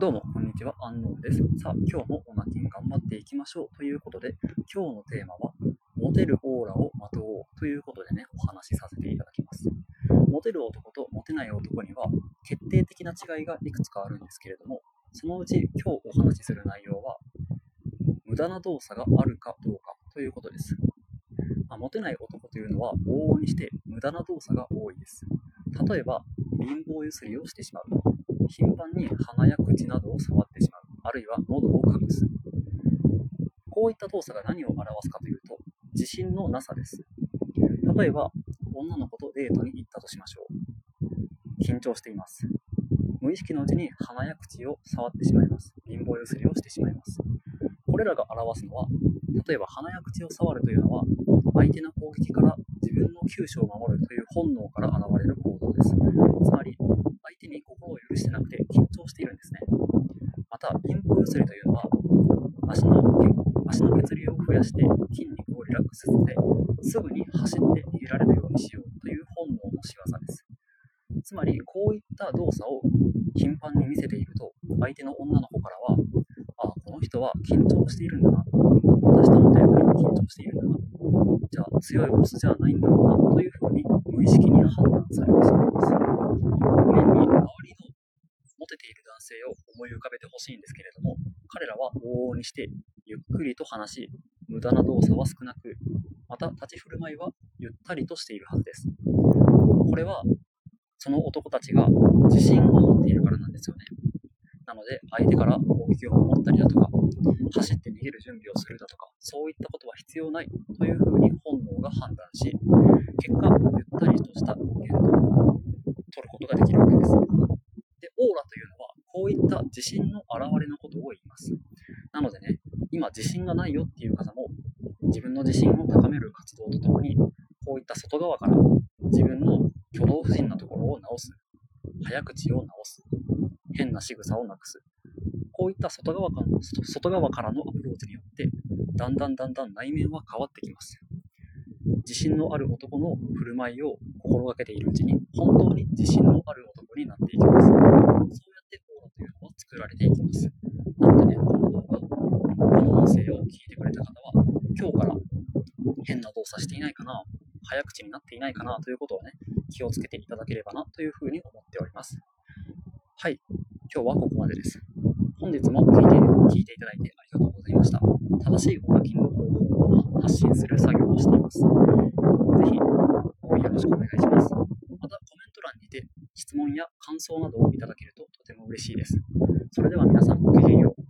どうも、こんにちは、アンノーンです。さあ、今日もオナキン頑張っていきましょうということで、今日のテーマは、モテるオーラをまとおうということでね、お話しさせていただきます。モテる男とモテない男には、決定的な違いがいくつかあるんですけれども、そのうち今日お話しする内容は、無駄な動作があるかどうかということです。まあ、モテない男というのは、往々にして無駄な動作が多いです。例えば、貧乏ゆすりをしてしまう。頻繁に鼻や口などを触ってしまう、あるいは喉を隠す。こういった動作が何を表すかというと、自信のなさです。例えば、女の子とデートに行ったとしましょう。緊張しています。無意識のうちに鼻や口を触ってしまいます。貧乏ゆすりをしてしまいます。これらが表すのは、例えば鼻や口を触るというのは、相手の攻撃から自分の急所を守るという本能から現れる行動です。つまり、相手に心を許してなくて緊張しているんですね。また、貧乏ゆすりというのは、足の足の血流を増やして筋肉をリラックスさせて、すぐに走って逃げられるようにしようという本能の仕業です。つまり、こういった動作を頻繁に見せていると、相手の女の子からは、ああ、この人は緊張しているんだな。私とのデートにも緊張しているんだな。じゃあ、強いオスじゃないんだろうな、というふうに無意識に判断されてしまいます。に周りのモテている男性を思い浮かべてほしいんですけれども、彼らは往々にしてゆっくりと話し、無駄な動作は少なく、また立ち振る舞いはゆったりとしているはずです。これは、その男たちが自信を持っているからなんですよね。なので、相手から攻撃を守ったりだとか、走って逃げる準備をするだとか、そういったことは必要ないというふうに本能が判断し、結果、ゆったりとした言動を取ることができるわけです。で、オーラというのは、こういった自信の表れのことを言います。なのでね、今自信がないよっていう方も、自分の自信を高める活動とともに、こういった外側から自分の挙動不審なところを直す、早口を直す、変な仕草をなくす、こういった外側からの外側からのアプローチによって、だんだんだんだん内面は変わってきます。自信のある男の振る舞いを心がけているうちに、本当に自信のある男になっていきます。作られていきます。なのでね、この動画、この音声を聞いてくれた方は、今日から変な動作していないかな、早口になっていないかなということをね、気をつけていただければなというふうに思っております。はい、今日はここまでです。本日も聞いて聞いていただいてありがとうございました。正しいお書きの方法を発信する作業をしています。ぜひ、よろしくお願いします。また、コメント欄にて質問や感想などをいただけるととても嬉しいです。それでは皆さんごきげんよう。